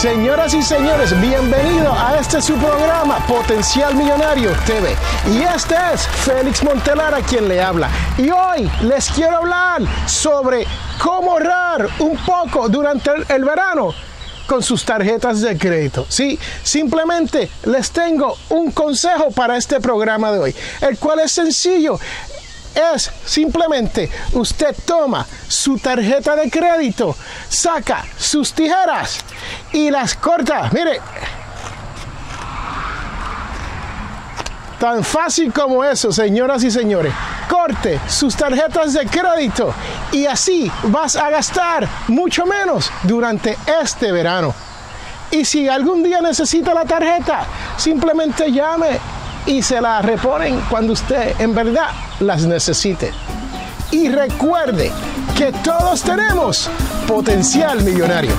Señoras y señores, bienvenido a este su programa Potencial Millonario TV. Y este es Félix Montelara quien le habla. Y hoy les quiero hablar sobre cómo ahorrar un poco durante el verano con sus tarjetas de crédito. Sí, simplemente les tengo un consejo para este programa de hoy, el cual es sencillo es simplemente usted toma su tarjeta de crédito, saca sus tijeras y las corta. Mire, tan fácil como eso, señoras y señores. Corte sus tarjetas de crédito y así vas a gastar mucho menos durante este verano. Y si algún día necesita la tarjeta, simplemente llame y se la reponen cuando usted en verdad las necesite. Y recuerde que todos tenemos potencial millonario.